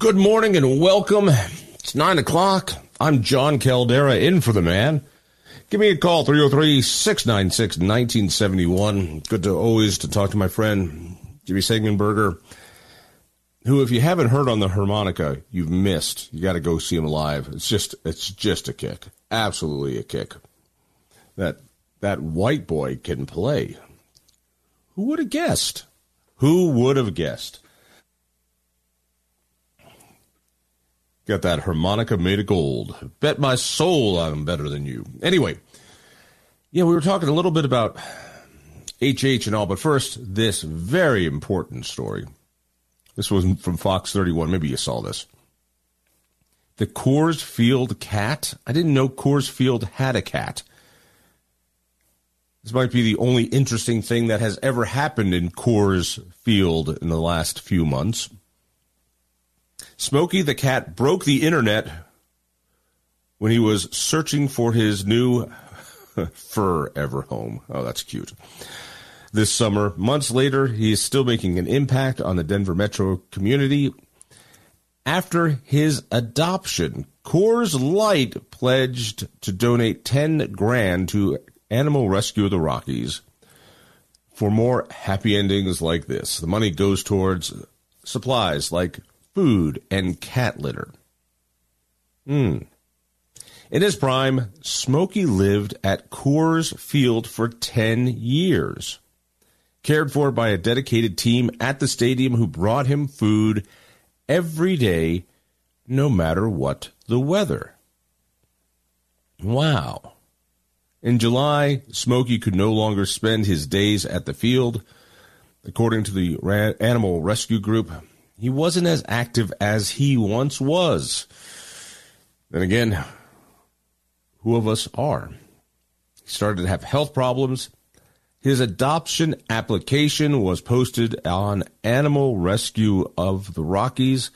Good morning and welcome. It's nine o'clock. I'm Jon Caldara in for the man. Give me a call, 303-696-1971. Good to always to talk to my friend, Jimmy Sengenberger, who, if you haven't heard on the harmonica, you've missed. You got to go see him live. It's just, it's just a kick. Absolutely a kick. That, that white boy can play. Who would have guessed? Who would have guessed? Got that harmonica made of gold. Bet my soul I'm better than you. Anyway, yeah, we were talking a little bit about HH and all, but first, this very important story. This was from Fox 31. Maybe you saw this. The Coors Field cat. I didn't know Coors Field had a cat. This might be the only interesting thing that has ever happened in Coors Field in the last few months. Smokey the cat broke the internet when he was searching for his new forever home. Oh, that's cute. This summer, months later, he is still making an impact on the Denver metro community. After his adoption, Coors Light pledged to donate 10 grand to Animal Rescue of the Rockies for more happy endings like this. The money goes towards supplies like food, and cat litter. Hmm. In his prime, Smokey lived at Coors Field for 10 years, cared for by a dedicated team at the stadium who brought him food every day, no matter what the weather. Wow. In July, Smokey could no longer spend his days at the field. According to the Animal Rescue Group, he wasn't as active as he once was. Then again, who of us are? He started to have health problems. His adoption application was posted on Animal Rescue of the Rockies.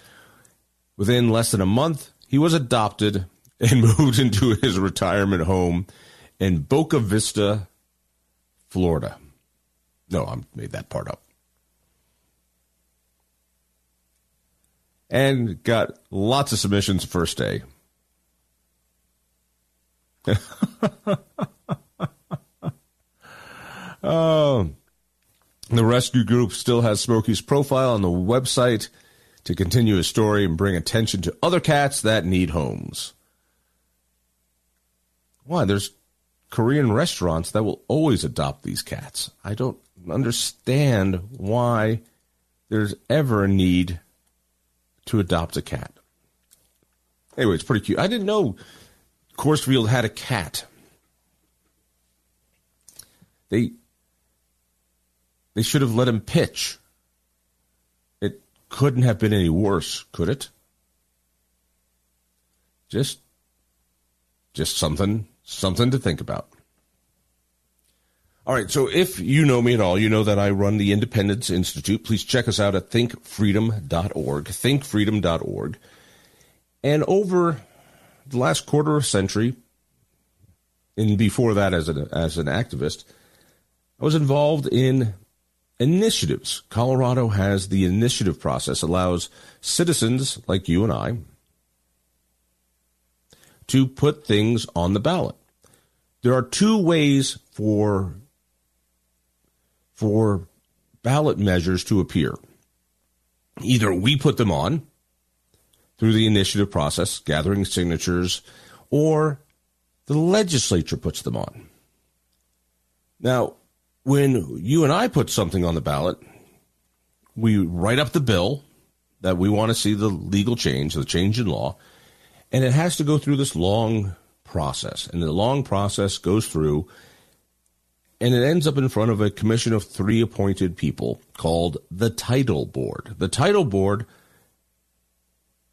Within less than a month, he was adopted and moved into his retirement home in Boca Vista, Florida. No, I made that part up. And got lots of submissions first day. oh, the rescue group still has Smokey's profile on the website to continue his story and bring attention to other cats that need homes. Why? There's Korean restaurants that will always adopt these cats. I don't understand why there's ever a need to adopt a cat. Anyway, it's pretty cute. I didn't know Coors Field had a cat. They they should have let him pitch. It couldn't have been any worse, could it? Just just something something to think about. All right, so if you know me at all, you know that I run the Independence Institute. Please check us out at thinkfreedom.org, thinkfreedom.org. And over the last quarter of a century, and before that as an, as an activist, I was involved in initiatives. Colorado has the initiative process, allows citizens like you and I to put things on the ballot. There are two ways for for ballot measures to appear. Either we put them on through the initiative process, gathering signatures, or the legislature puts them on. Now, when you and I put something on the ballot, we write up the bill that we want to see the legal change, the change in law, and it has to go through this long process. And the long process goes through and it ends up in front of a commission of three appointed people called the Title Board. The Title Board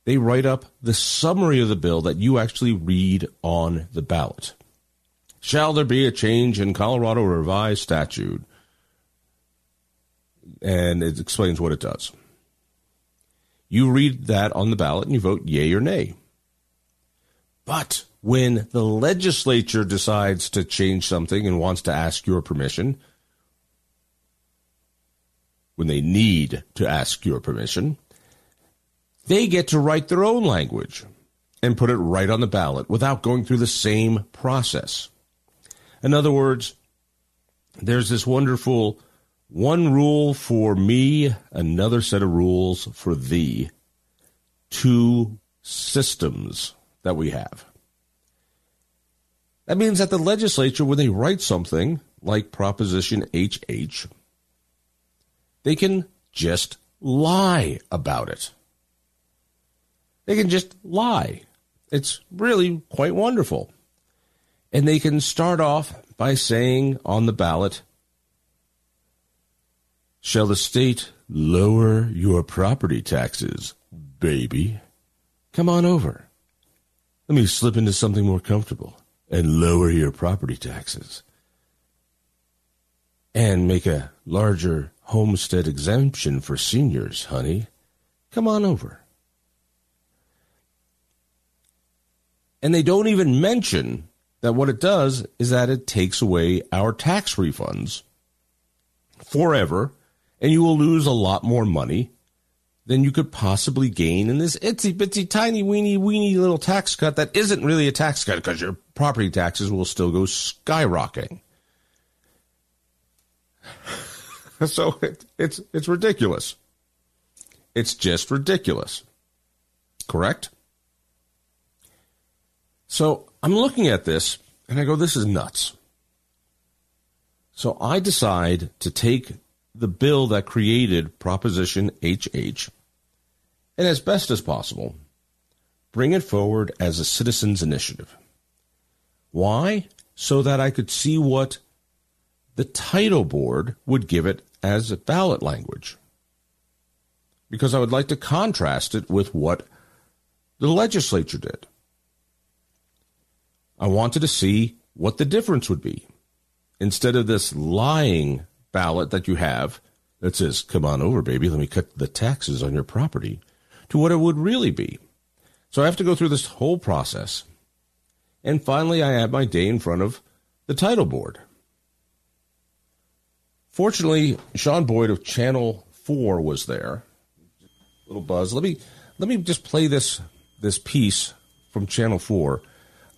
they write up the summary of the bill that you actually read on the ballot. Shall there be a change in Colorado revised statute? And it explains what it does. You read that on the ballot and you vote yay or nay. But when the legislature decides to change something and wants to ask your permission, when they need to ask your permission, they get to write their own language and put it right on the ballot without going through the same process. In other words, there's this wonderful one rule for me, another set of rules for thee. Two systems that we have. That means that the legislature, when they write something like Proposition HH, they can just lie about it. They can just lie. It's really quite wonderful. And they can start off by saying on the ballot, Shall the state lower your property taxes, baby? Come on over. Let me slip into something more comfortable and lower your property taxes. And make a larger homestead exemption for seniors, honey. Come on over. And they don't even mention that what it does is that it takes away our tax refunds forever and you will lose a lot more money than you could possibly gain in this itsy bitsy tiny weeny weeny little tax cut that isn't really a tax cut because your property taxes will still go skyrocketing. so it, it's it's ridiculous. It's just ridiculous. Correct? So I'm looking at this and I go, this is nuts. So I decide to take the bill that created Proposition HH and, as best as possible, bring it forward as a citizens' initiative. Why? So that I could see what the title board would give it as a ballot language. Because I would like to contrast it with what the legislature did. I wanted to see what the difference would be. Instead of this lying ballot that you have that says, come on over, baby, let me cut the taxes on your property, to what it would really be. So I have to go through this whole process. And finally, I have my day in front of the title board. Fortunately, Shaun Boyd of Channel 4 was there. Little buzz. Let me let me just play this this piece from Channel 4.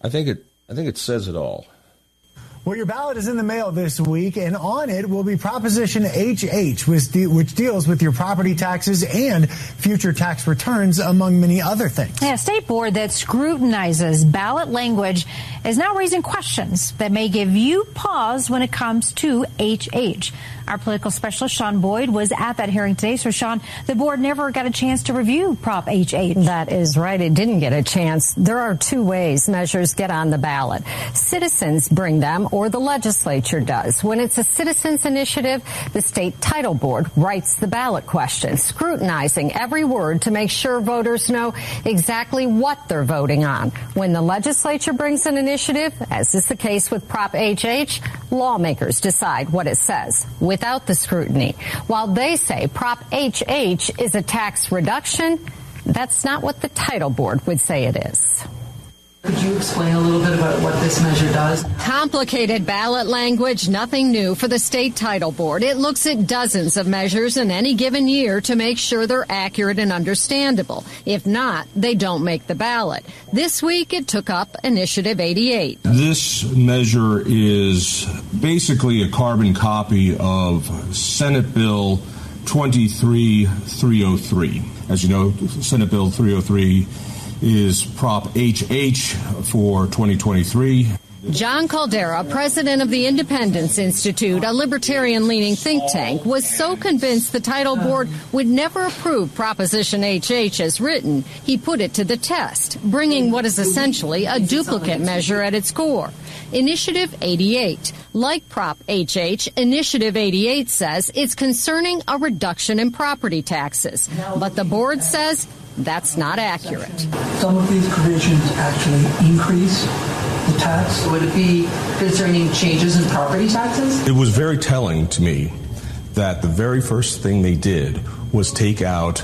I think it I think it says it all. Well, your ballot is in the mail this week, and on it will be Proposition HH, which, deals with your property taxes and future tax returns, among many other things. Yeah, a state board that scrutinizes ballot language is now raising questions that may give you pause when it comes to HH. Our political specialist, Shaun Boyd, was at that hearing today. So, Shaun, the board never got a chance to review Prop HH. That is right. It didn't get a chance. There are two ways measures get on the ballot. Citizens bring them or the legislature does. When it's a citizens initiative, the state title board writes the ballot question, scrutinizing every word to make sure voters know exactly what they're voting on. When the legislature brings an initiative, as is the case with Prop HH, lawmakers decide what it says without the scrutiny. While they say Prop HH is a tax reduction, that's not what the title board would say it is. Could you explain a little bit about what this measure does? Complicated ballot language, nothing new for the state title board. It looks at dozens of measures in any given year to make sure they're accurate and understandable. If not, they don't make the ballot. This week, it took up Initiative 88. This measure is basically a carbon copy of Senate Bill 23303. As you know, Senate Bill 303 is Prop HH for 2023. Jon Caldara, president of the Independence Institute, a libertarian leaning think tank, was so convinced the title board would never approve Proposition HH as written, he put it to the test, bringing what is essentially a duplicate measure at its core. Initiative 88. Like Prop HH, Initiative 88 says it's concerning a reduction in property taxes. But the board says that's not accurate. Some of these provisions actually increase the tax. Would it be concerning changes in property taxes? It was very telling to me that the very first thing they did was take out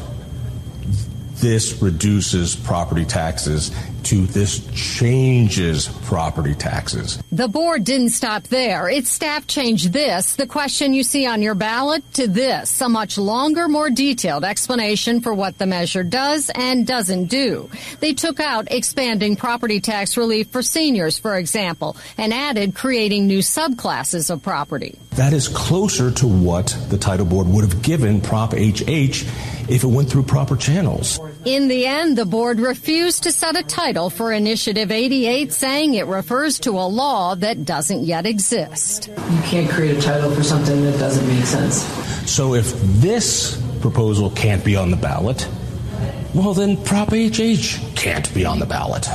this reduces property taxes to this changes property taxes. The board didn't stop there. Its staff changed this, the question you see on your ballot, to this, a much longer, more detailed explanation for what the measure does and doesn't do. They took out expanding property tax relief for seniors, for example, and added creating new subclasses of property. That is closer to what the title board would have given Prop HH if it went through proper channels. In the end, the board refused to set a title for Initiative 88, saying it refers to a law that doesn't yet exist. You can't create a title for something that doesn't make sense. So if this proposal can't be on the ballot, well, then Prop HH can't be on the ballot.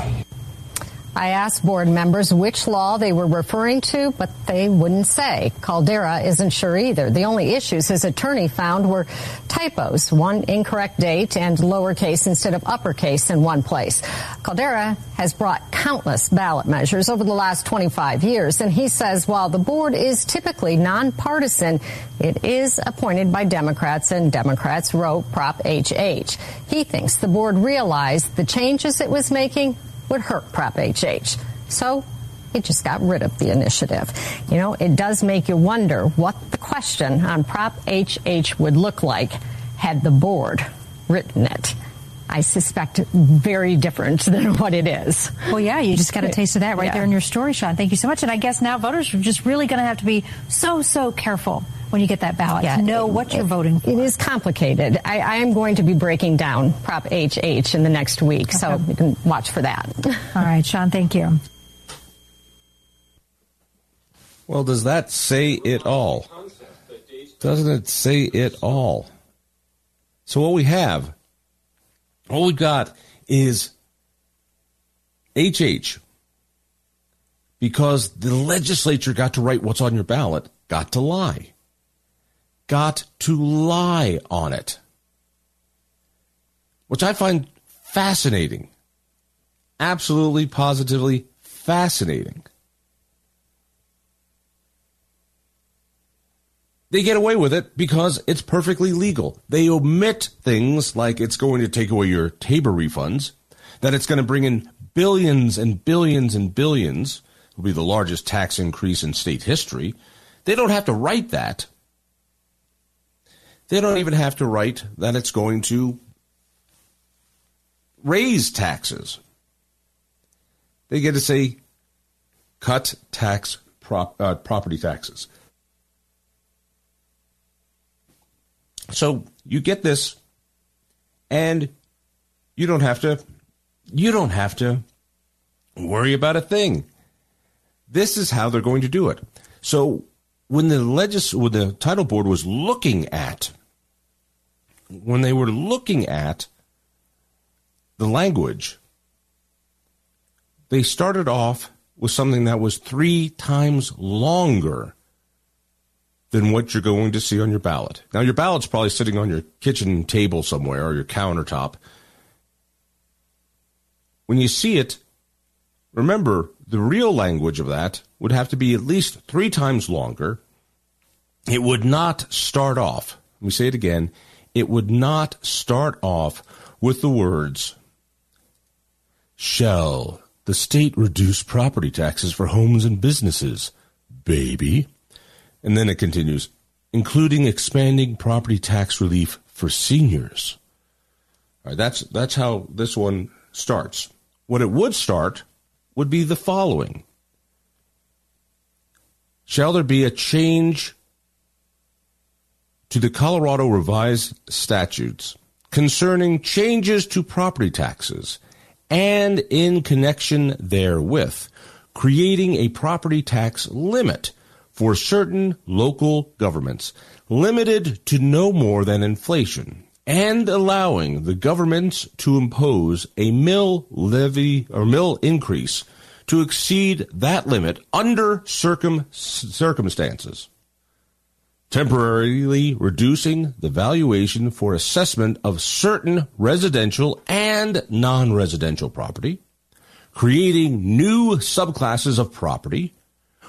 I asked board members which law they were referring to, but they wouldn't say. Caldara isn't sure either. The only issues his attorney found were typos, one incorrect date and lowercase instead of uppercase in one place. Caldara has brought countless ballot measures over the last 25 years, and he says while the board is typically nonpartisan, it is appointed by Democrats, and Democrats wrote Prop HH. He thinks the board realized the changes it was making would hurt Prop HH. So it just got rid of the initiative. You know, it does make you wonder what the question on Prop HH would look like had the board written it. I suspect very different than what it is. Well, yeah, you just got a taste of that right Yeah. there in your story, Shaun. Thank you so much. And I guess now voters are just really going to have to be so, so careful when you get that ballot to know what you're voting for. It is complicated. I, I am going to be breaking down Prop HH in the next week, so you can watch for that. All right, Shaun, thank you. Well, does that say it all? Doesn't it say it all? So what we have, all we got is HH. Because the legislature got to write what's on your ballot, got to lie. Got to lie on it. Which I find fascinating. Absolutely, positively fascinating. They get away with it because it's perfectly legal. They omit things like it's going to take away your Tabor refunds, that it's going to bring in billions and billions and billions, will be the largest tax increase in state history. They don't have to write that. They don't even have to write that it's going to raise taxes. They get to say cut tax prop, uh, property taxes. So you get this, and you don't have to. You don't have to worry about a thing. This is how they're going to do it. So when the legis when the title board was looking at when they were looking at the language, they started off with something that was three times longer than what you're going to see on your ballot. Now, your ballot's probably sitting on your kitchen table somewhere or your countertop. When you see it, remember the real language of that would have to be at least three times longer. It would not start off, let me say it again, it would not start off with the words, Shall the state reduce property taxes for homes and businesses? Baby. And then it continues, including expanding property tax relief for seniors. All right, that's that's how this one starts. What it would start would be the following. Shall there be a change to the Colorado revised statutes concerning changes to property taxes and in connection therewith, creating a property tax limit for certain local governments, limited to no more than inflation, and allowing the governments to impose a mill levy or mill increase to exceed that limit under circum, circumstances. Temporarily reducing the valuation for assessment of certain residential and non residential property, creating new subclasses of property,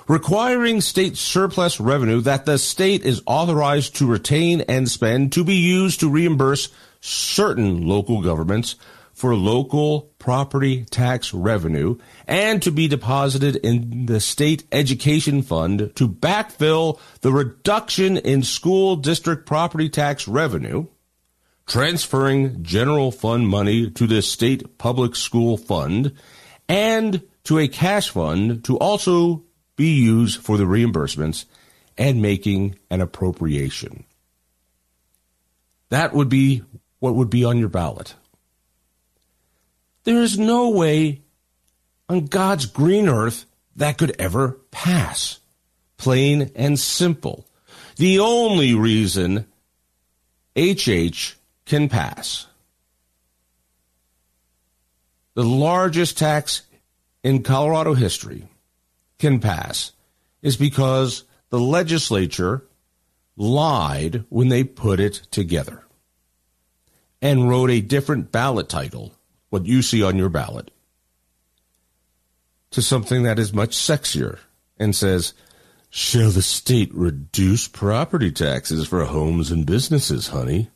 requiring state surplus revenue that the state is authorized to retain and spend to be used to reimburse certain local governments for local property tax revenue and to be deposited in the state education fund to backfill the reduction in school district property tax revenue, transferring general fund money to the state public school fund and to a cash fund to also be used for the reimbursements and making an appropriation. That would be what would be on your ballot. There is no way on God's green earth that could ever pass. Plain and simple. The only reason HH can pass. The largest tax in Colorado history can pass is because the legislature lied when they put it together and wrote a different ballot title what you see on your ballot to something that is much sexier and says, Shall the state reduce property taxes for homes and businesses, honey?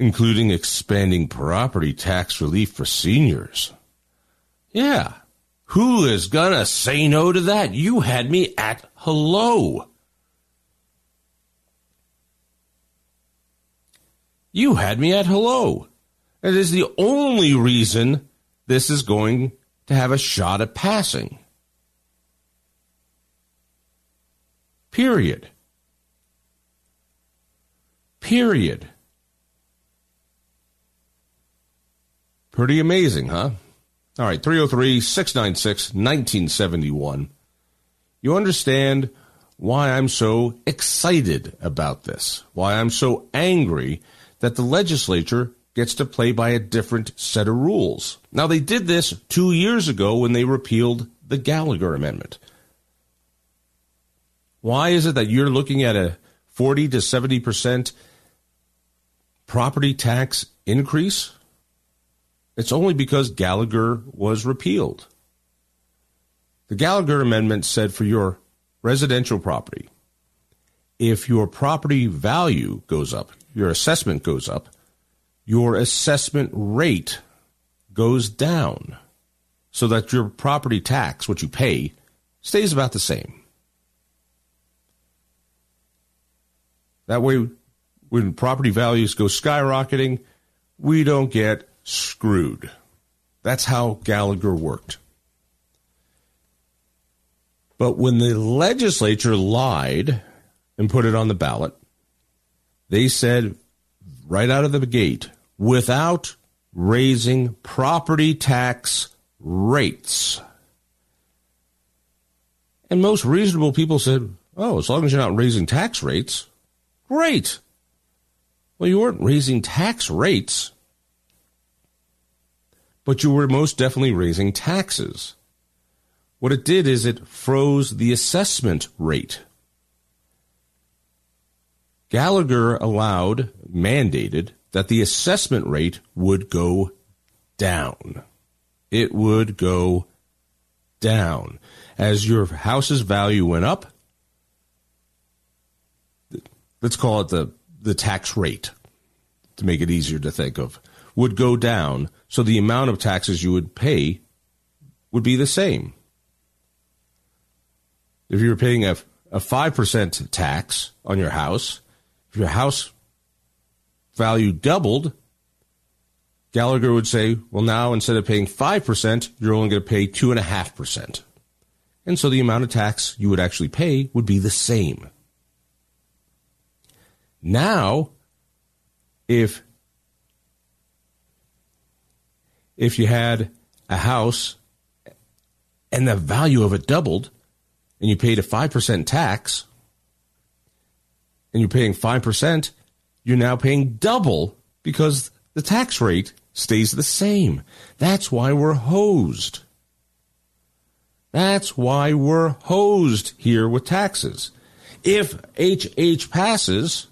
Including expanding property tax relief for seniors. Yeah. Who is gonna say no to that? You had me at hello. You had me at hello. It is the only reason this is going to have a shot at passing. Period. Period. Pretty amazing, huh? All right, 303 696 1971. You understand why I'm so excited about this, why I'm so angry that the legislature gets to play by a different set of rules. Now, they did this two years ago when they repealed the Gallagher Amendment. Why is it that you're looking at a 40 to 70% property tax increase? It's only because Gallagher was repealed. The Gallagher Amendment said for your residential property, if your property value goes up, your assessment goes up, your assessment rate goes down so that your property tax, what you pay, stays about the same. That way, when property values go skyrocketing, we don't get screwed. That's how Gallagher worked. But when the legislature lied and put it on the ballot, they said right out of the gate without raising property tax rates. And most reasonable people said, oh, as long as you're not raising tax rates, great. Well, you weren't raising tax rates, but you were most definitely raising taxes. What it did is it froze the assessment rate. Gallagher allowed, mandated, that the assessment rate would go down. It would go down. As your house's value went up, let's call it the, the tax rate to make it easier to think of, would go down. So the amount of taxes you would pay would be the same. If you were paying a, a 5% tax on your house, if your house value doubled, Gallagher would say, well, now instead of paying 5%, you're only going to pay 2.5%. And so the amount of tax you would actually pay would be the same. Now, if if you had a house and the value of it doubled and you paid a 5% tax, and you're paying 5%, you're now paying double because the tax rate stays the same. That's why we're hosed. That's why we're hosed here with taxes. If HH passes,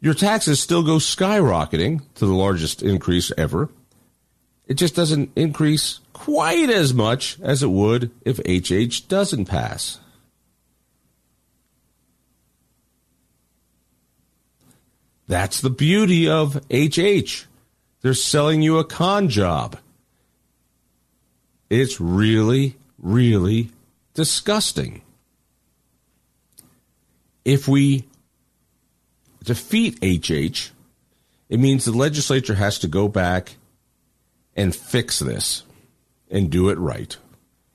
your taxes still go skyrocketing to the largest increase ever. It just doesn't increase quite as much as it would if HH doesn't pass. That's the beauty of HH. They're selling you a con job. It's really, really disgusting. If we defeat HH, it means the legislature has to go back and fix this and do it right.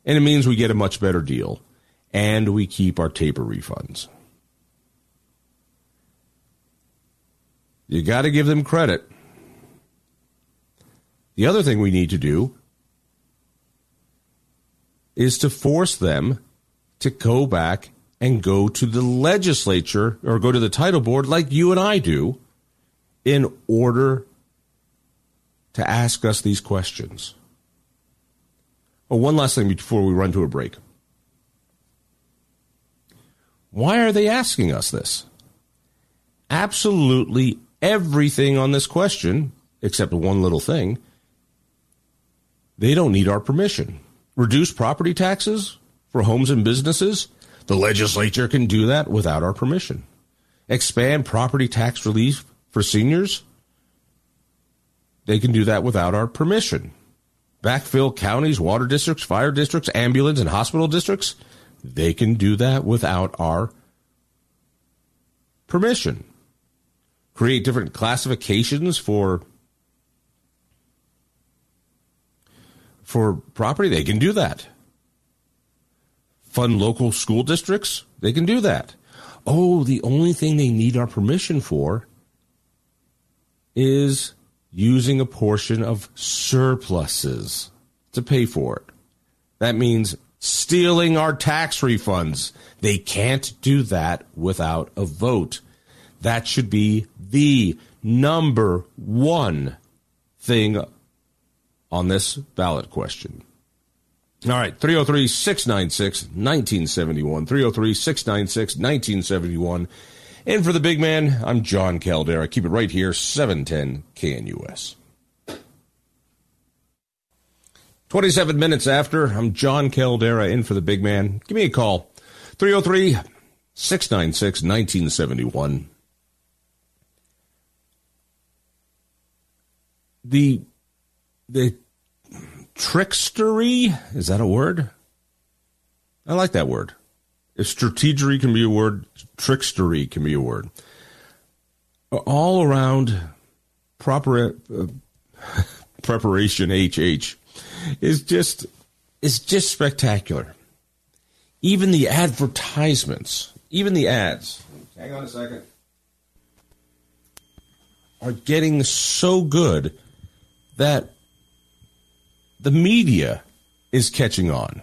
And it means we get a much better deal and we keep our Tabor refunds. You got to give them credit. The other thing we need to do is to force them to go back and go to the legislature or go to the title board like you and I do in order to ask us these questions. Oh, one last thing before we run to a break. Why are they asking us this? Absolutely everything on this question, except one little thing, they don't need our permission. Reduce property taxes for homes and businesses? The legislature can do that without our permission. Expand property tax relief for seniors? They can do that without our permission. Backfill counties, water districts, fire districts, ambulance, and hospital districts? They can do that without our permission. Create different classifications for for property, they can do that. Fund local school districts, they can do that. Oh, the only thing they need our permission for is using a portion of surpluses to pay for it. That means stealing our tax refunds. They can't do that without a vote. That should be the number one thing on this ballot question. All right, 303 696 1971. 303 696 1971. And for the big man, I'm Jon Caldara. Keep it right here, 710 KNUS. 27 minutes after, I'm Jon Caldara in for the big man. Give me a call. 303 696 1971. The the trickstery is that a word? I like that word. If strategery can be a word, trickstery can be a word. All around proper uh, preparation HH is just is just spectacular. Even the advertisements, even the ads. Hang on a second. Are getting so good that the media is catching on.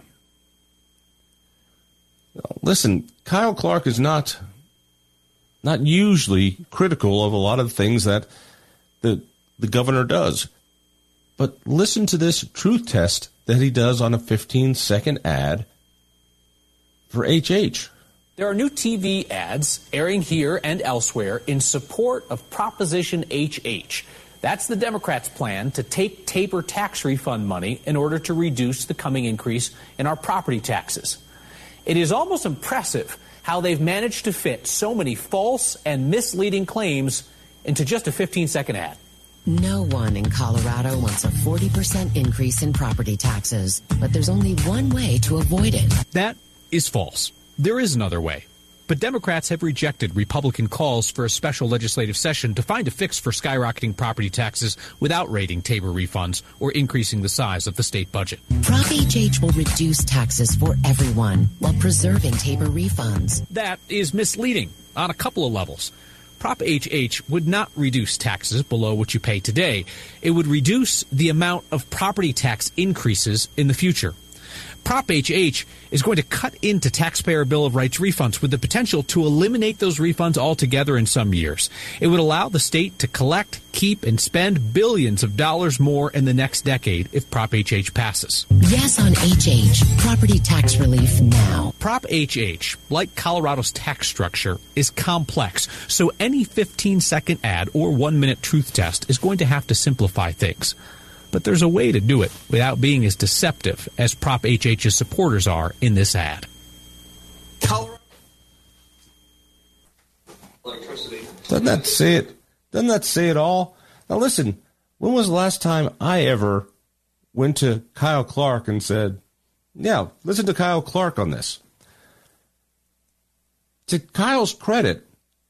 Listen, Kyle Clark is not not usually critical of a lot of things that the the governor does. But listen to this truth test that he does on a 15 second ad for HH. There are new TV ads airing here and elsewhere in support of Proposition HH. That's the Democrats' plan to take TABOR tax refund money in order to reduce the coming increase in our property taxes. It is almost impressive how they've managed to fit so many false and misleading claims into just a 15 second ad. No one in Colorado wants a 40% increase in property taxes, but there's only one way to avoid it. That is false. There is another way. But Democrats have rejected Republican calls for a special legislative session to find a fix for skyrocketing property taxes without raiding TABOR refunds or increasing the size of the state budget. Prop HH will reduce taxes for everyone while preserving TABOR refunds. That is misleading on a couple of levels. Prop HH would not reduce taxes below what you pay today. It would reduce the amount of property tax increases in the future. Prop HH is going to cut into taxpayer Bill of Rights refunds with the potential to eliminate those refunds altogether in some years. It would allow the state to collect, keep, and spend billions of dollars more in the next decade if Prop HH passes. Yes on HH. Property tax relief now. Prop HH, like Colorado's tax structure, is complex, so any 15 second ad or one minute truth test is going to have to simplify things. But there's a way to do it without being as deceptive as Prop HH's supporters are in this ad. Doesn't that say it? Doesn't that say it all? Now listen, when was the last time I ever went to Kyle Clark and said, "Yeah, listen to Kyle Clark on this." To Kyle's credit,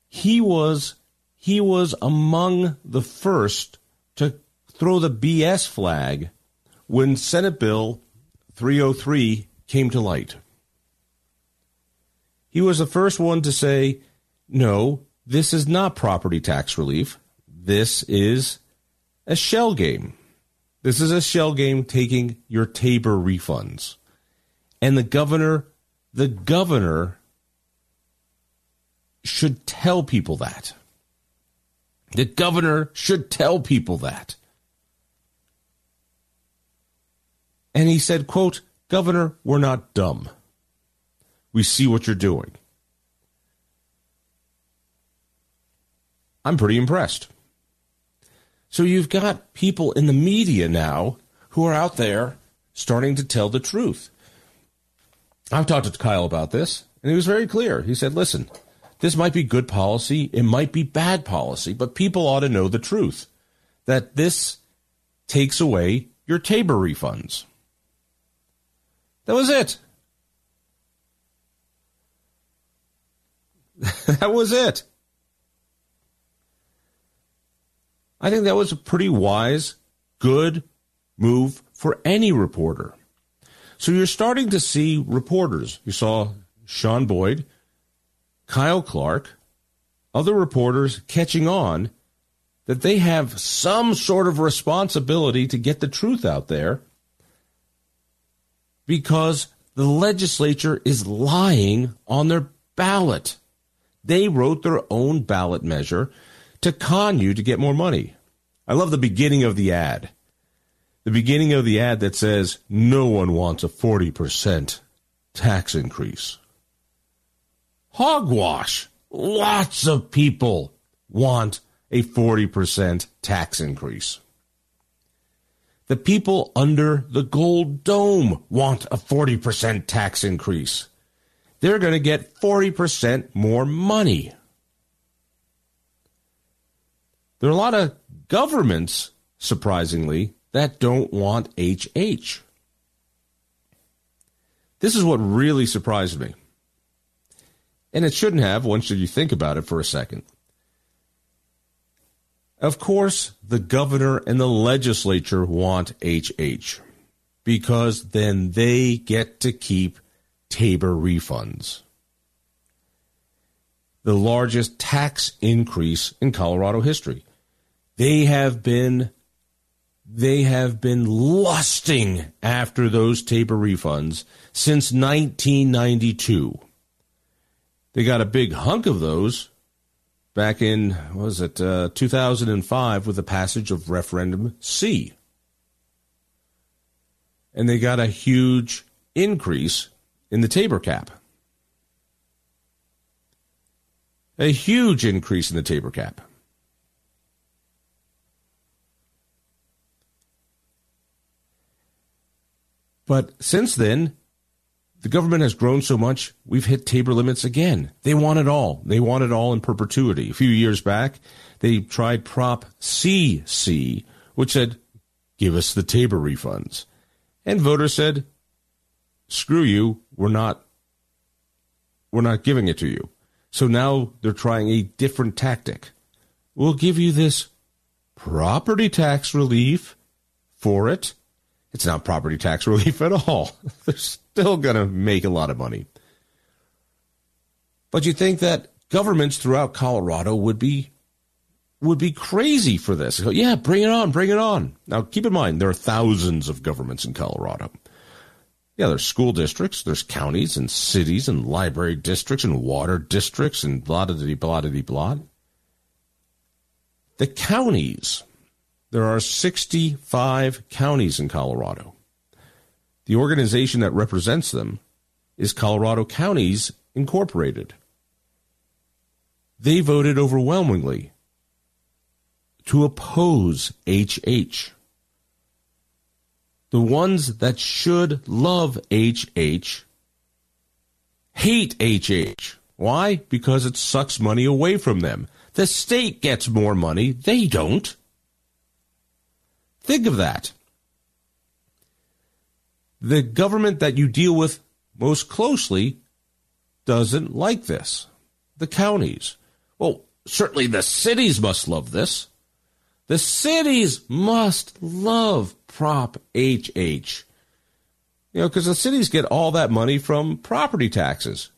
he was he was among the first to throw the BS flag when Senate Bill 303 came to light. He was the first one to say, no, this is not property tax relief. This is a shell game. This is a shell game taking your Tabor refunds. And the governor, the governor should tell people that. The governor should tell people that. And he said, quote, Governor, we're not dumb. We see what you're doing. I'm pretty impressed. So you've got people in the media now who are out there starting to tell the truth. I've talked to Kyle about this, and he was very clear. He said, listen, this might be good policy, it might be bad policy, but people ought to know the truth that this takes away your Tabor refunds. That was it. that was it. I think that was a pretty wise, good move for any reporter. So you're starting to see reporters. You saw Shaun Boyd, Kyle Clark, other reporters catching on that they have some sort of responsibility to get the truth out there because the legislature is lying on their ballot. They wrote their own ballot measure to con you to get more money. I love the beginning of the ad. The beginning of the ad that says, No one wants a 40% tax increase. Hogwash. Lots of people want a 40% tax increase. The people under the gold dome want a 40% tax increase. They're going to get 40% more money. There are a lot of governments, surprisingly, that don't want HH. This is what really surprised me. And it shouldn't have once you think about it for a second. Of course, the governor and the legislature want HH because then they get to keep Tabor refunds. The largest tax increase in Colorado history. They have been they have been lusting after those Tabor refunds since 1992. They got a big hunk of those back in was it uh, 2005 with the passage of referendum C. And they got a huge increase in the Tabor cap. A huge increase in the Tabor cap. But since then, the government has grown so much, we've hit Tabor limits again. They want it all. They want it all in perpetuity. A few years back, they tried Prop CC, which said, give us the Tabor refunds. And voters said, screw you, we're not, we're not giving it to you. So now they're trying a different tactic. We'll give you this property tax relief for it. It's not property tax relief at all. They're still going to make a lot of money. But you think that governments throughout Colorado would be would be crazy for this. Yeah, bring it on, bring it on. Now keep in mind there are thousands of governments in Colorado. Yeah, there's school districts, there's counties and cities and library districts and water districts and blah blah blah blah. The counties. There are 65 counties in Colorado. The organization that represents them is Colorado Counties Incorporated. They voted overwhelmingly to oppose HH. The ones that should love HH hate HH. Why? Because it sucks money away from them. The state gets more money, they don't. Think of that. The government that you deal with most closely doesn't like this. The counties. Well, certainly the cities must love this. The cities must love Prop HH. You know, because the cities get all that money from property taxes.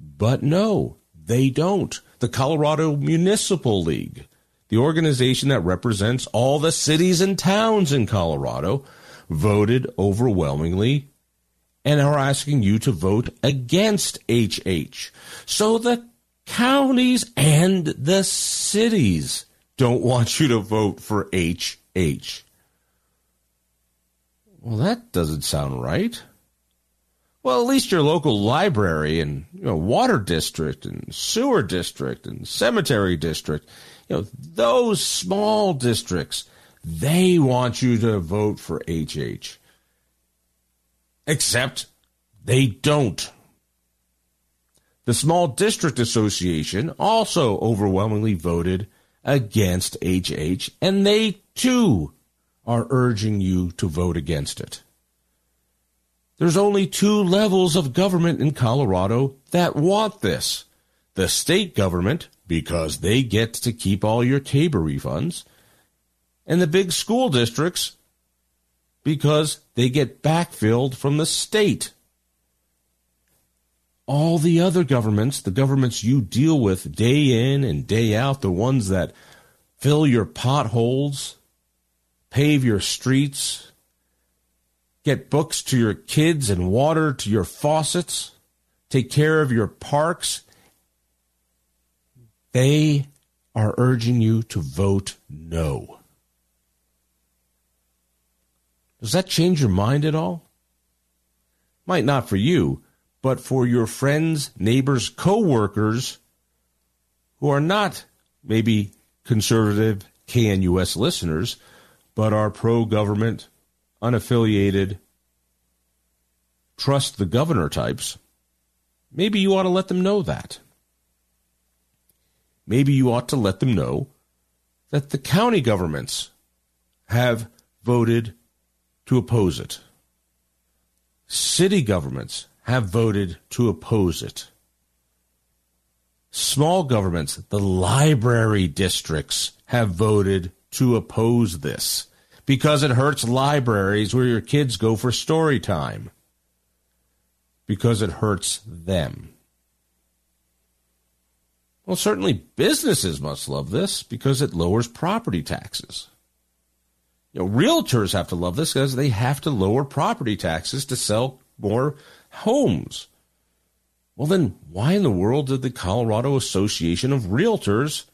But no, they don't. The Colorado Municipal League, the organization that represents all the cities and towns in Colorado, voted overwhelmingly and are asking you to vote against HH. So the counties and the cities don't want you to vote for HH. Well, that doesn't sound right. Well, at least your local library and you know, water district and sewer district and cemetery district, you know, those small districts, they want you to vote for HH. Except they don't. The Small District Association also overwhelmingly voted against HH, and they too are urging you to vote against it. There's only two levels of government in Colorado that want this the state government, because they get to keep all your TABOR refunds, and the big school districts, because they get backfilled from the state. All the other governments, the governments you deal with day in and day out, the ones that fill your potholes, pave your streets, get books to your kids and water to your faucets, take care of your parks, they are urging you to vote no. Does that change your mind at all? Might not for you, but for your friends, neighbors, co-workers who are not maybe conservative KNUS listeners, but are pro government, unaffiliated, trust the governor types, maybe you ought to let them know that. Maybe you ought to let them know that the county governments have voted to oppose it. City governments have voted to oppose it. Small governments, the library districts, have voted to oppose this because it hurts libraries where your kids go for story time. Because it hurts them. Well, certainly businesses must love this because it lowers property taxes. You know, realtors have to love this because they have to lower property taxes to sell more homes. Well, then why in the world did the Colorado Association of Realtors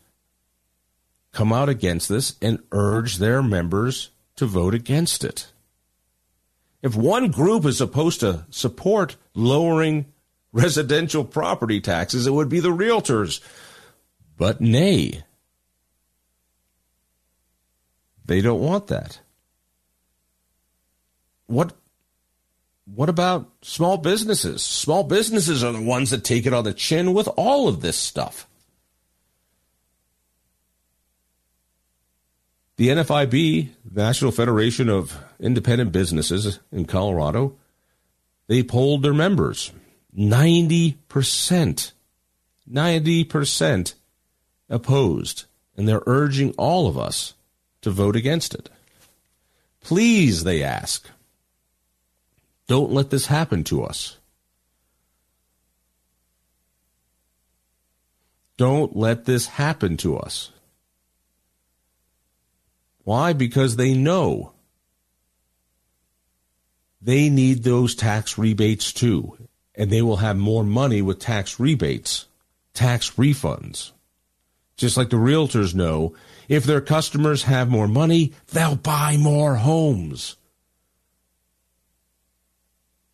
come out against this and urge their members to vote against it. If one group is supposed to support lowering residential property taxes, it would be the realtors. But nay, they don't want that. What what about small businesses? Small businesses are the ones that take it on the chin with all of this stuff. The NFIB, National Federation of Independent Businesses in Colorado, they polled their members. 90%, 90% opposed, and they're urging all of us to vote against it. Please, they ask, don't let this happen to us. Don't let this happen to us. Why? Because they know they need those tax rebates too. And they will have more money with tax rebates, tax refunds. Just like the realtors know, if their customers have more money, they'll buy more homes.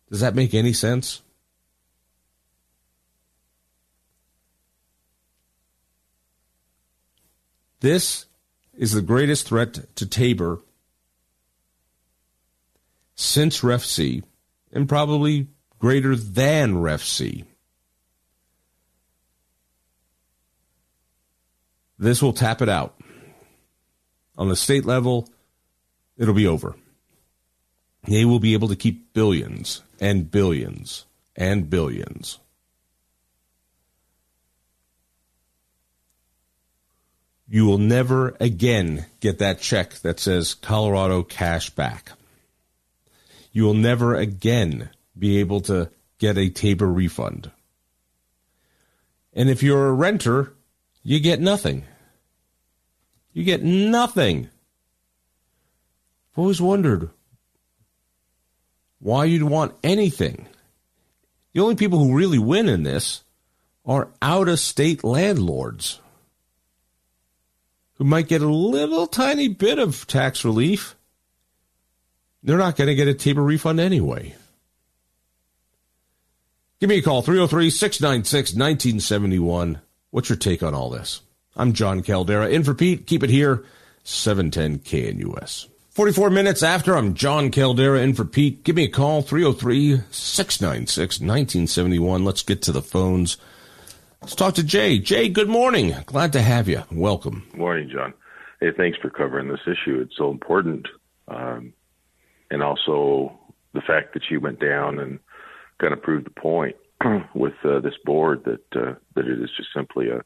Does that make any sense? This is the greatest threat to Tabor since Ref C, and probably greater than Ref C. This will tap it out. On the state level, it'll be over. They will be able to keep billions and billions and billions. You will never again get that check that says Colorado cash back. You will never again be able to get a Tabor refund. And if you're a renter, you get nothing. You get nothing. I've always wondered why you'd want anything. The only people who really win in this are out of state landlords who might get a little tiny bit of tax relief. They're not going to get a Tabor refund anyway. Give me a call, 303 696 1971. What's your take on all this? I'm Jon Caldara. In for Pete. Keep it here, 710 KNUS. 44 minutes after, I'm Jon Caldara in for Pete. Give me a call, 303 696 1971. Let's get to the phones. Let's talk to Jay. Jay, good morning. Glad to have you. Welcome. Morning, John. Hey, thanks for covering this issue. It's so important. Um, and also the fact that you went down and kind of proved the point with uh, this board that uh, that it is just simply a,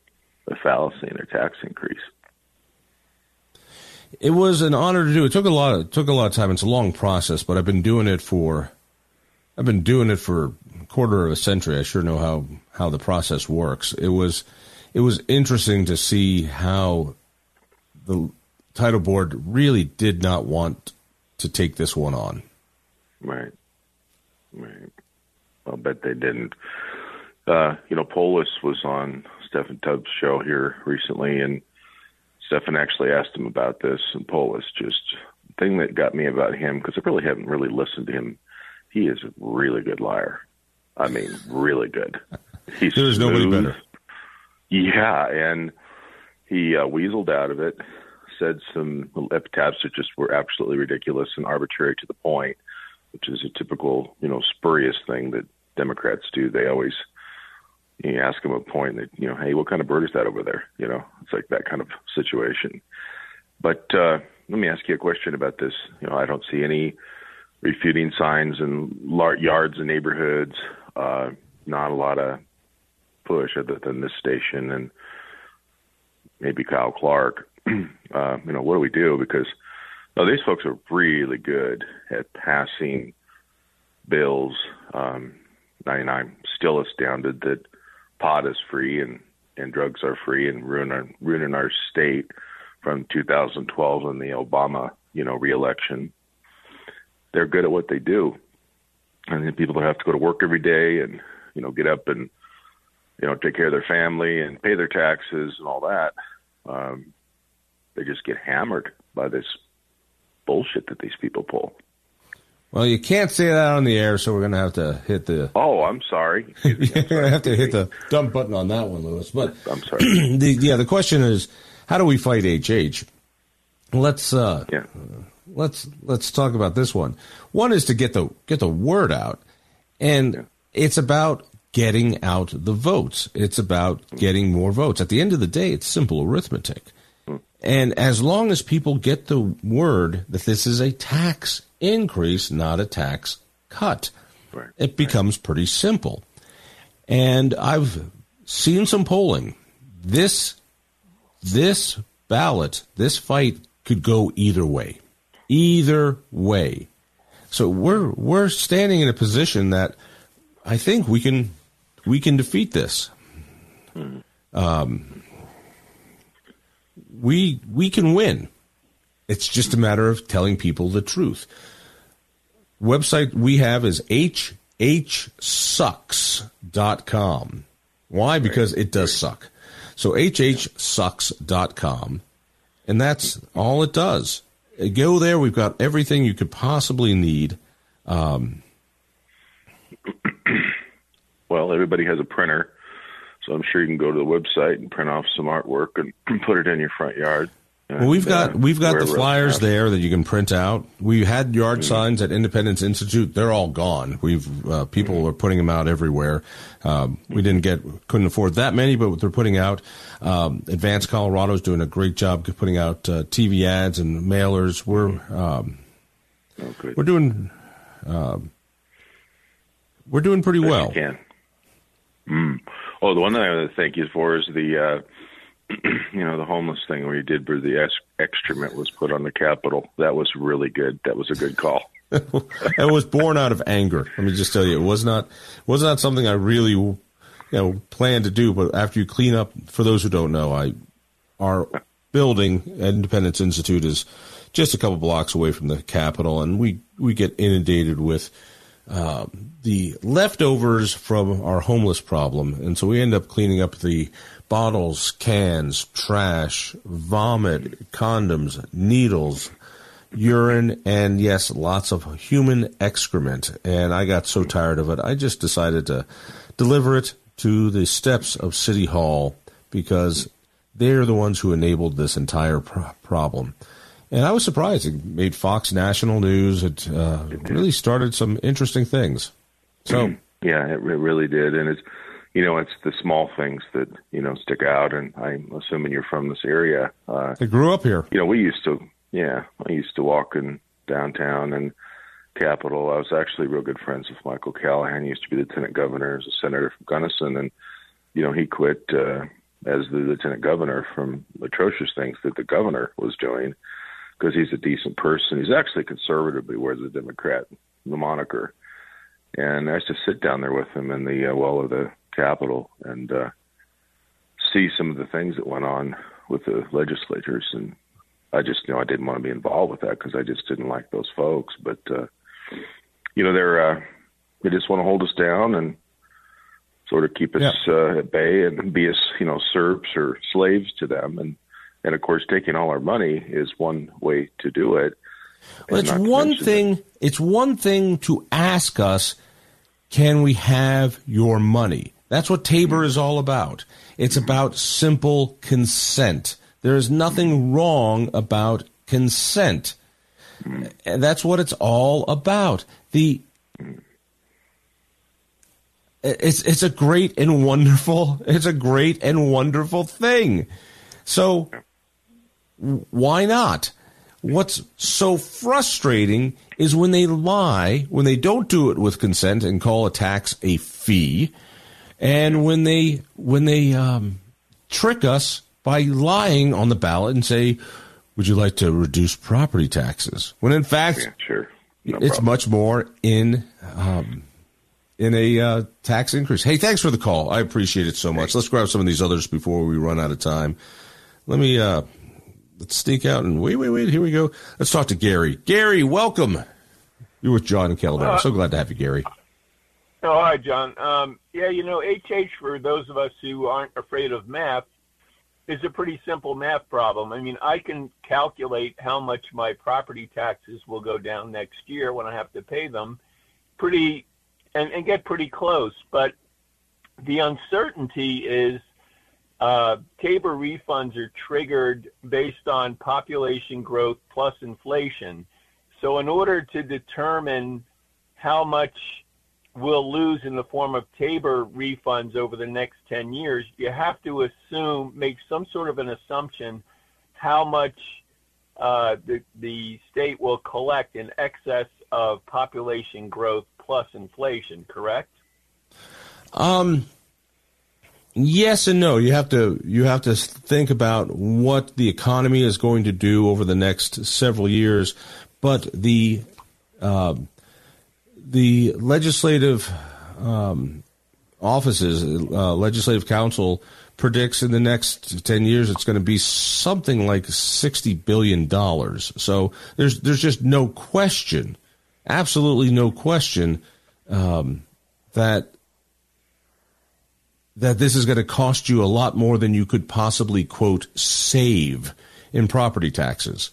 a fallacy in their tax increase. It was an honor to do. It took a lot. Of, took a lot of time. It's a long process, but I've been doing it for. I've been doing it for a quarter of a century. I sure know how how the process works. It was it was interesting to see how the title board really did not want to take this one on. Right. Right. I'll bet they didn't. Uh, you know, Polis was on Steffan Tubbs' show here recently, and Steffan actually asked him about this, and Polis just the thing that got me about him because I really haven't really listened to him. He is a really good liar. I mean, really good. He's There's smooth. nobody better. Yeah, and he uh, weaseled out of it, said some epitaphs that just were absolutely ridiculous and arbitrary to the point, which is a typical, you know, spurious thing that Democrats do. They always you ask them a point that, you know, hey, what kind of bird is that over there? You know, it's like that kind of situation. But uh, let me ask you a question about this. You know, I don't see any refuting signs in lar- yards and neighborhoods. Uh, not a lot of push other than this station and maybe Kyle Clark. uh, you know, what do we do? Because these folks are really good at passing bills. Um, and I'm still astounded that pot is free and and drugs are free and ruin our, ruining our state from 2012 and the Obama you know reelection. They're good at what they do, and then people that have to go to work every day and you know get up and you know take care of their family and pay their taxes and all that. Um, they just get hammered by this bullshit that these people pull. Well, you can't say that on the air, so we're going to have to hit the. Oh, I'm sorry. You're going to have to hit the dump button on that one, Lewis. But I'm sorry. the, yeah, the question is, how do we fight HH? Let's uh, yeah. let's let's talk about this one. One is to get the get the word out, and Yeah. it's about getting out the votes. It's about getting more votes. At the end of the day, it's simple arithmetic. And as long as people get the word that this is a tax increase, not a tax cut, Right. it becomes pretty simple. And I've seen some polling. This this ballot, this fight could go either way. Either way. So we're we're standing in a position that I think we can we can defeat this. Um, we we can win. It's just a matter of telling people the truth. website we have is hhsucks.com. Why? Because it does suck. So hhsucks.com. And that's all it does. Go there. We've got everything you could possibly need. Um, well, everybody has a printer, so I'm sure you can go to the website and print off some artwork and put it in your front yard. Well, we've got uh, we've got the flyers there that you can print out. We had yard mm-hmm. signs at Independence Institute. They're all gone. We've uh, people mm-hmm. are putting them out everywhere. Um, we didn't get couldn't afford that many, but they're putting out. Um, Advanced Colorado is doing a great job putting out uh, TV ads and mailers. We're um, oh, we're doing um, we're doing pretty well. can. Mm. Oh, the one thing I want to thank you for is the uh, you know, the homeless thing where you did where the excrement was put on the Capitol. That was really good. That was a good call. it was born out of anger. Let me just tell you, it was not was not something I really you know planned to do. But after you clean up, for those who don't know, I our building Independence Institute is just a couple blocks away from the Capitol, and we we get inundated with uh, the leftovers from our homeless problem, and so we end up cleaning up the bottles, cans, trash, vomit, condoms, needles, urine, and yes, lots of human excrement. And I got so tired of it, I just decided to deliver it to the steps of City Hall because they're the ones who enabled this entire pro- problem. And I was surprised. It made Fox national news. It uh, really started some interesting things. So yeah, it really did, and it's you know, it's the small things that you know stick out. And I'm assuming you're from this area. Uh, I grew up here. You know, we used to, yeah, I used to walk in downtown and Capitol. I was actually real good friends with Michael Callahan. He used to be the lieutenant governor as a senator from Gunnison, and you know, he quit uh, as the lieutenant governor from atrocious things that the governor was doing because he's a decent person. He's actually conservative, but he wears a Democrat the moniker. And I used to sit down there with him in the uh, well of the Capitol and uh, see some of the things that went on with the legislators. And I just, you know, I didn't want to be involved with that because I just didn't like those folks. But, uh, you know, they're, uh, they just want to hold us down and sort of keep us yeah. uh, at bay and be us, you know, serfs or slaves to them. And, and of course, taking all our money is one way to do it. Well, it's one thing. That. It's one thing to ask us, "Can we have your money?" That's what Tabor is all about. It's about simple consent. There is nothing wrong about consent. And that's what it's all about. The it's it's a great and wonderful it's a great and wonderful thing. So why not? What's so frustrating is when they lie, when they don't do it with consent and call a tax a fee, and when they when they um, trick us by lying on the ballot and say, "Would you like to reduce property taxes?" When in fact, yeah, sure, no it's problem. much more in um, in a uh, tax increase. Hey, thanks for the call. I appreciate it so much. Let's grab some of these others before we run out of time. Let me uh, let's sneak out and wait, wait, wait. Here we go. Let's talk to Gary. Gary, welcome. You're with John and Caledonia. Uh, so glad to have you, Gary. Oh, hi, John. Um, yeah, you know, HH, for those of us who aren't afraid of math, is a pretty simple math problem. I mean, I can calculate how much my property taxes will go down next year when I have to pay them pretty and, and get pretty close. But the uncertainty is uh, Tabor refunds are triggered based on population growth plus inflation. So, in order to determine how much we'll lose in the form of Tabor refunds over the next 10 years, you have to assume, make some sort of an assumption how much uh, the, the state will collect in excess of population growth plus inflation, correct? Um, yes and no. You have to you have to think about what the economy is going to do over the next several years, but the uh, the legislative um, offices, uh, legislative council predicts in the next 10 years it's going to be something like 60 billion dollars. So there's there's just no question absolutely no question um, that that this is going to cost you a lot more than you could possibly quote save in property taxes.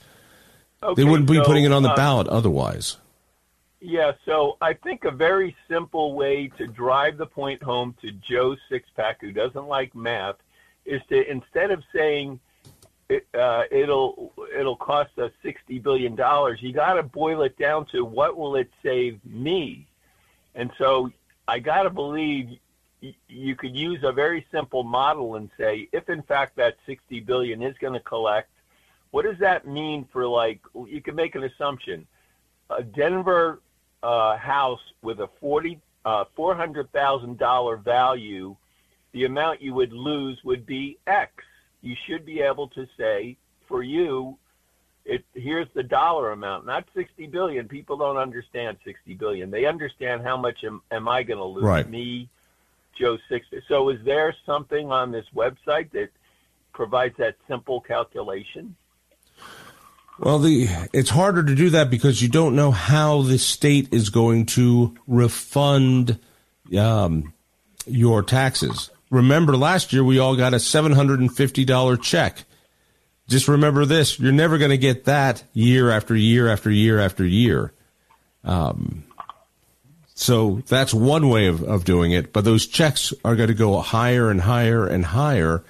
Okay, they wouldn't be so, putting it on the uh, ballot otherwise. Yeah, so I think a very simple way to drive the point home to Joe Sixpack, who doesn't like math, is to instead of saying it, uh, it'll it'll cost us sixty billion dollars, you got to boil it down to what will it save me, and so I got to believe you could use a very simple model and say if in fact that sixty billion is going to collect, what does that mean for like you can make an assumption, a Denver uh, house with a forty uh, four hundred thousand dollar value, the amount you would lose would be X. You should be able to say for you, it here's the dollar amount, not sixty billion. People don't understand sixty billion. They understand how much am, am I going to lose? Right. Me, Joe Six. So is there something on this website that provides that simple calculation? Well, the it's harder to do that because you don't know how the state is going to refund um, your taxes. Remember, last year we all got a seven hundred and fifty dollar check. Just remember this: you're never going to get that year after year after year after year. Um, so that's one way of, of doing it. But those checks are going to go higher and higher and higher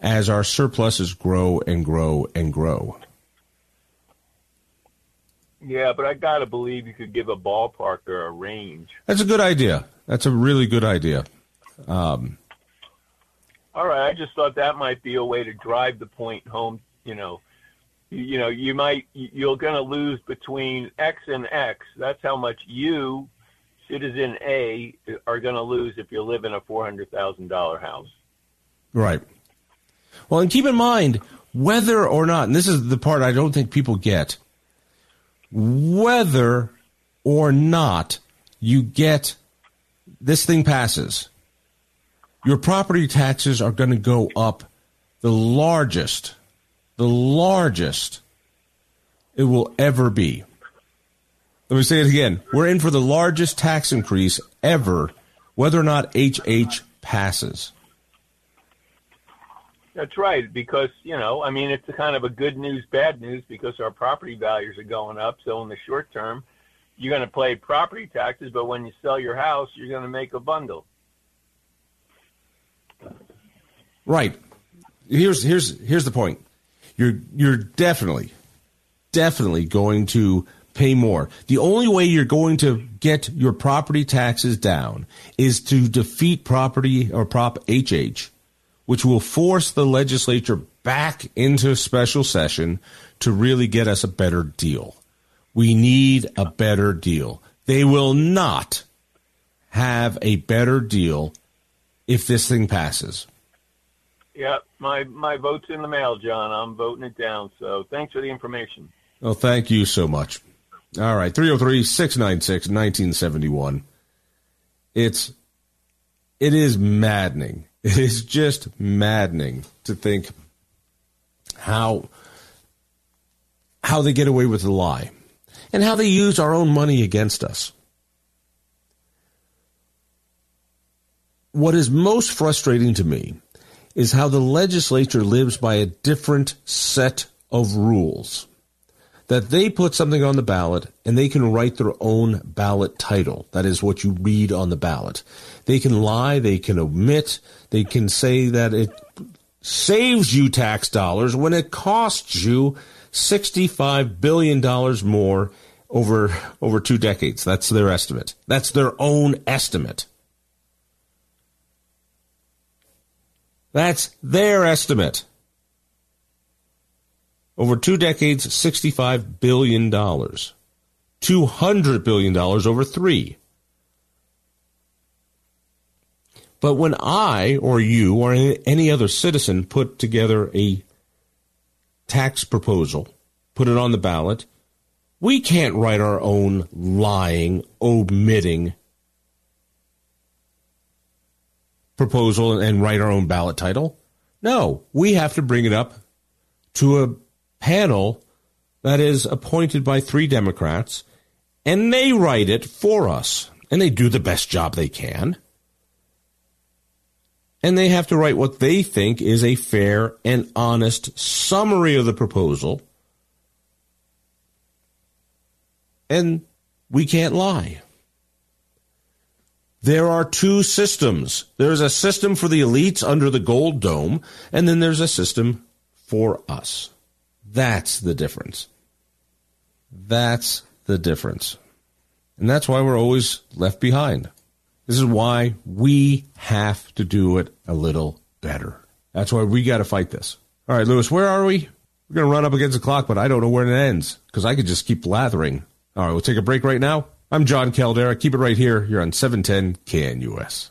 as our surpluses grow and grow and grow. Yeah, but I got to believe you could give a ballpark or a range. That's a good idea. That's a really good idea. Um, All right, I just thought that might be a way to drive the point home. You know, you, you know, you might you're going to lose between X and X. That's how much you, citizen A, are going to lose if you live in a four hundred thousand dollar house. Right. Well, and keep in mind whether or not, and this is the part I don't think people get, whether or not you get this thing passes, your property taxes are going to go up the largest, the largest it will ever be. Let me say it again. We're in for the largest tax increase ever, whether or not HH passes. That's right, because you know, I mean, it's kind of a good news, bad news because our property values are going up. So in the short term, you're going to pay property taxes, but when you sell your house, you're going to make a bundle. Right. Here's here's here's the point. You're you're definitely definitely going to pay more. The only way you're going to get your property taxes down is to defeat property or prop HH, which will force the legislature back into special session to really get us a better deal. We need a better deal. They will not have a better deal if this thing passes. Yeah, my my vote's in the mail, John. I'm voting it down. So thanks for the information. Well, thank you so much. All right, 303 696 1971. It's, it is maddening. It is just maddening to think how, how they get away with the lie and how they use our own money against us. What is most frustrating to me is how the legislature lives by a different set of rules. That they put something on the ballot and they can write their own ballot title. That is what you read on the ballot. They can lie, they can omit, they can say that it saves you tax dollars when it costs you $65 billion more over, over two decades. That's their estimate. That's their own estimate. That's their estimate. Over two decades, $65 billion. $200 billion over three. But when I or you or any other citizen put together a tax proposal, put it on the ballot, we can't write our own lying, omitting proposal and write our own ballot title. No, we have to bring it up to a panel that is appointed by three Democrats And they write it for us. And they do the best job they can. And they have to write what they think is a fair and honest summary of the proposal. And we can't lie. There are two systems. There's a system for the elites under the gold dome, and then there's a system for us. That's the difference. That's the difference. And that's why we're always left behind. This is why we have to do it a little better. That's why we got to fight this. All right, Lewis, where are we? We're going to run up against the clock, but I don't know where it ends because I could just keep lathering. All right, we'll take a break right now. I'm Jon Caldara. Keep it right here. You're on 710 KNUS.